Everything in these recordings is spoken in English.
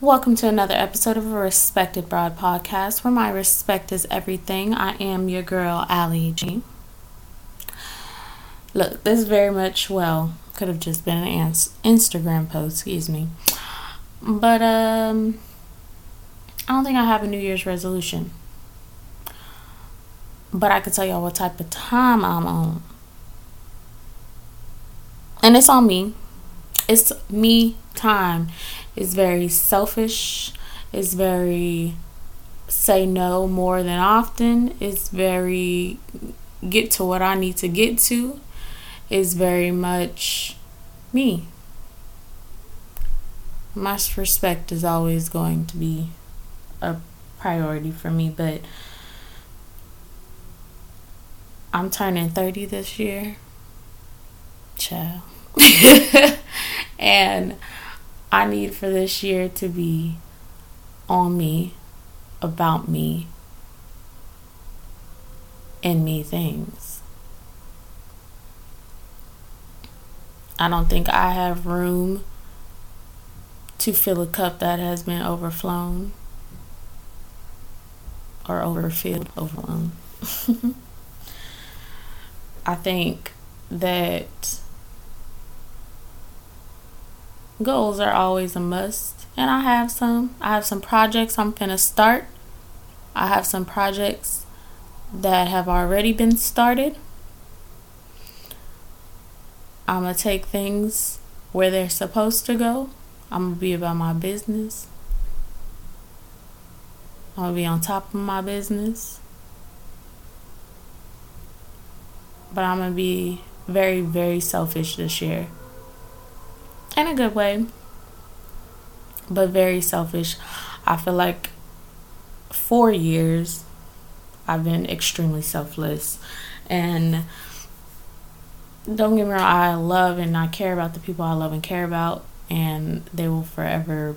Welcome to another episode of a Respected Broad podcast where my respect is everything. I am your girl, Allie G. Look, this very much, well, could have just been an Instagram post, excuse me. But, um, I don't think I have a New Year's resolution. But I could tell y'all what type of time I'm on. And it's on me. It's me time is very selfish, is very say no more than often, is very get to what I need to get to, is very much me. My respect is always going to be a priority for me, but I'm turning 30 this year. Child. and I need for this year to be on me, about me, and me things. I don't think I have room to fill a cup that has been overflown or overfilled, overflown. I think that goals are always a must. And I have some. I have some projects I'm going to start. I have some projects that have already been started. I'm going to take things where they're supposed to go. I'm going to be about my business. I'm going to be on top of my business. But I'm going to be very, very selfish this year in a good way, but very selfish. I feel like four years I've been extremely selfless and don't get me wrong, I love and I care about the people I love and care about, and they will forever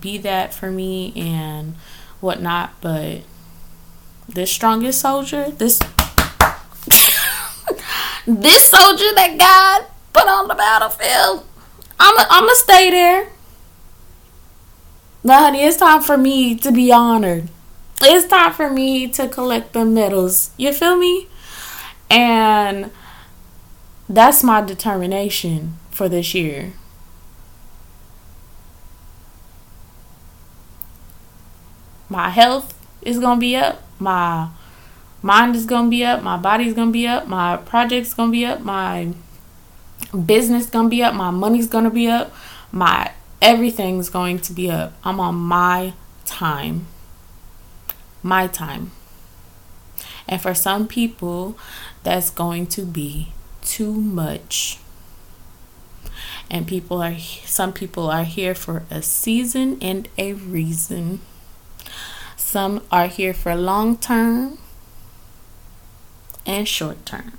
be that for me and whatnot. But this strongest soldier, this this soldier that God put on the battlefield, I'm I'm gonna stay there. But honey, it's time for me to be honored. It's time for me to collect the medals. You feel me? And that's my determination for this year. My health is gonna be up. My mind is gonna be up. My body's gonna be up. My project's gonna be up. My business gonna be up, my money's gonna be up, my everything's going to be up. I'm on my time. My time. And for some people, that's going to be too much. And people are some people are here for a season and a reason. Some are here for long term and short term.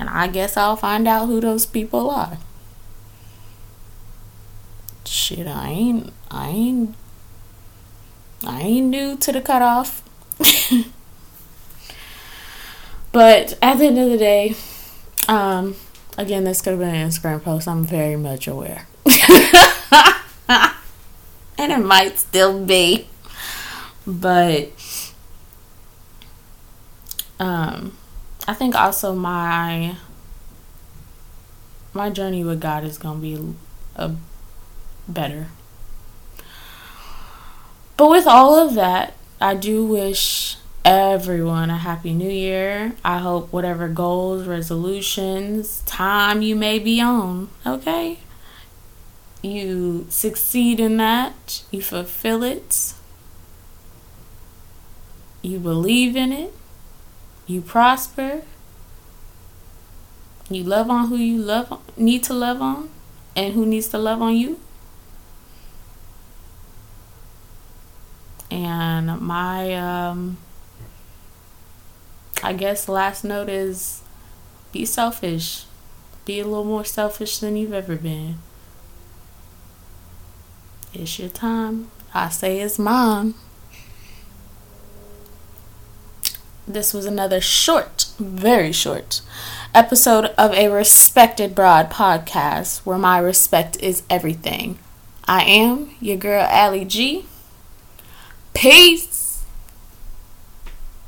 And I guess I'll find out who those people are. Shit, I ain't I ain't I ain't new to the cutoff. but at the end of the day, um, again, this could have been an Instagram post. I'm very much aware. and it might still be. But um I think also my my journey with God is gonna be a better. But with all of that, I do wish everyone a happy new year. I hope whatever goals, resolutions, time you may be on, okay? You succeed in that, you fulfill it, you believe in it, you prosper, you love on who you love need to love on and who needs to love on you. And my um I guess last note is be selfish. Be a little more selfish than you've ever been. It's your time. I say it's mine. This was another short, very short episode of a Respected Broad podcast where my respect is everything. I am your girl, Allie G. Peace.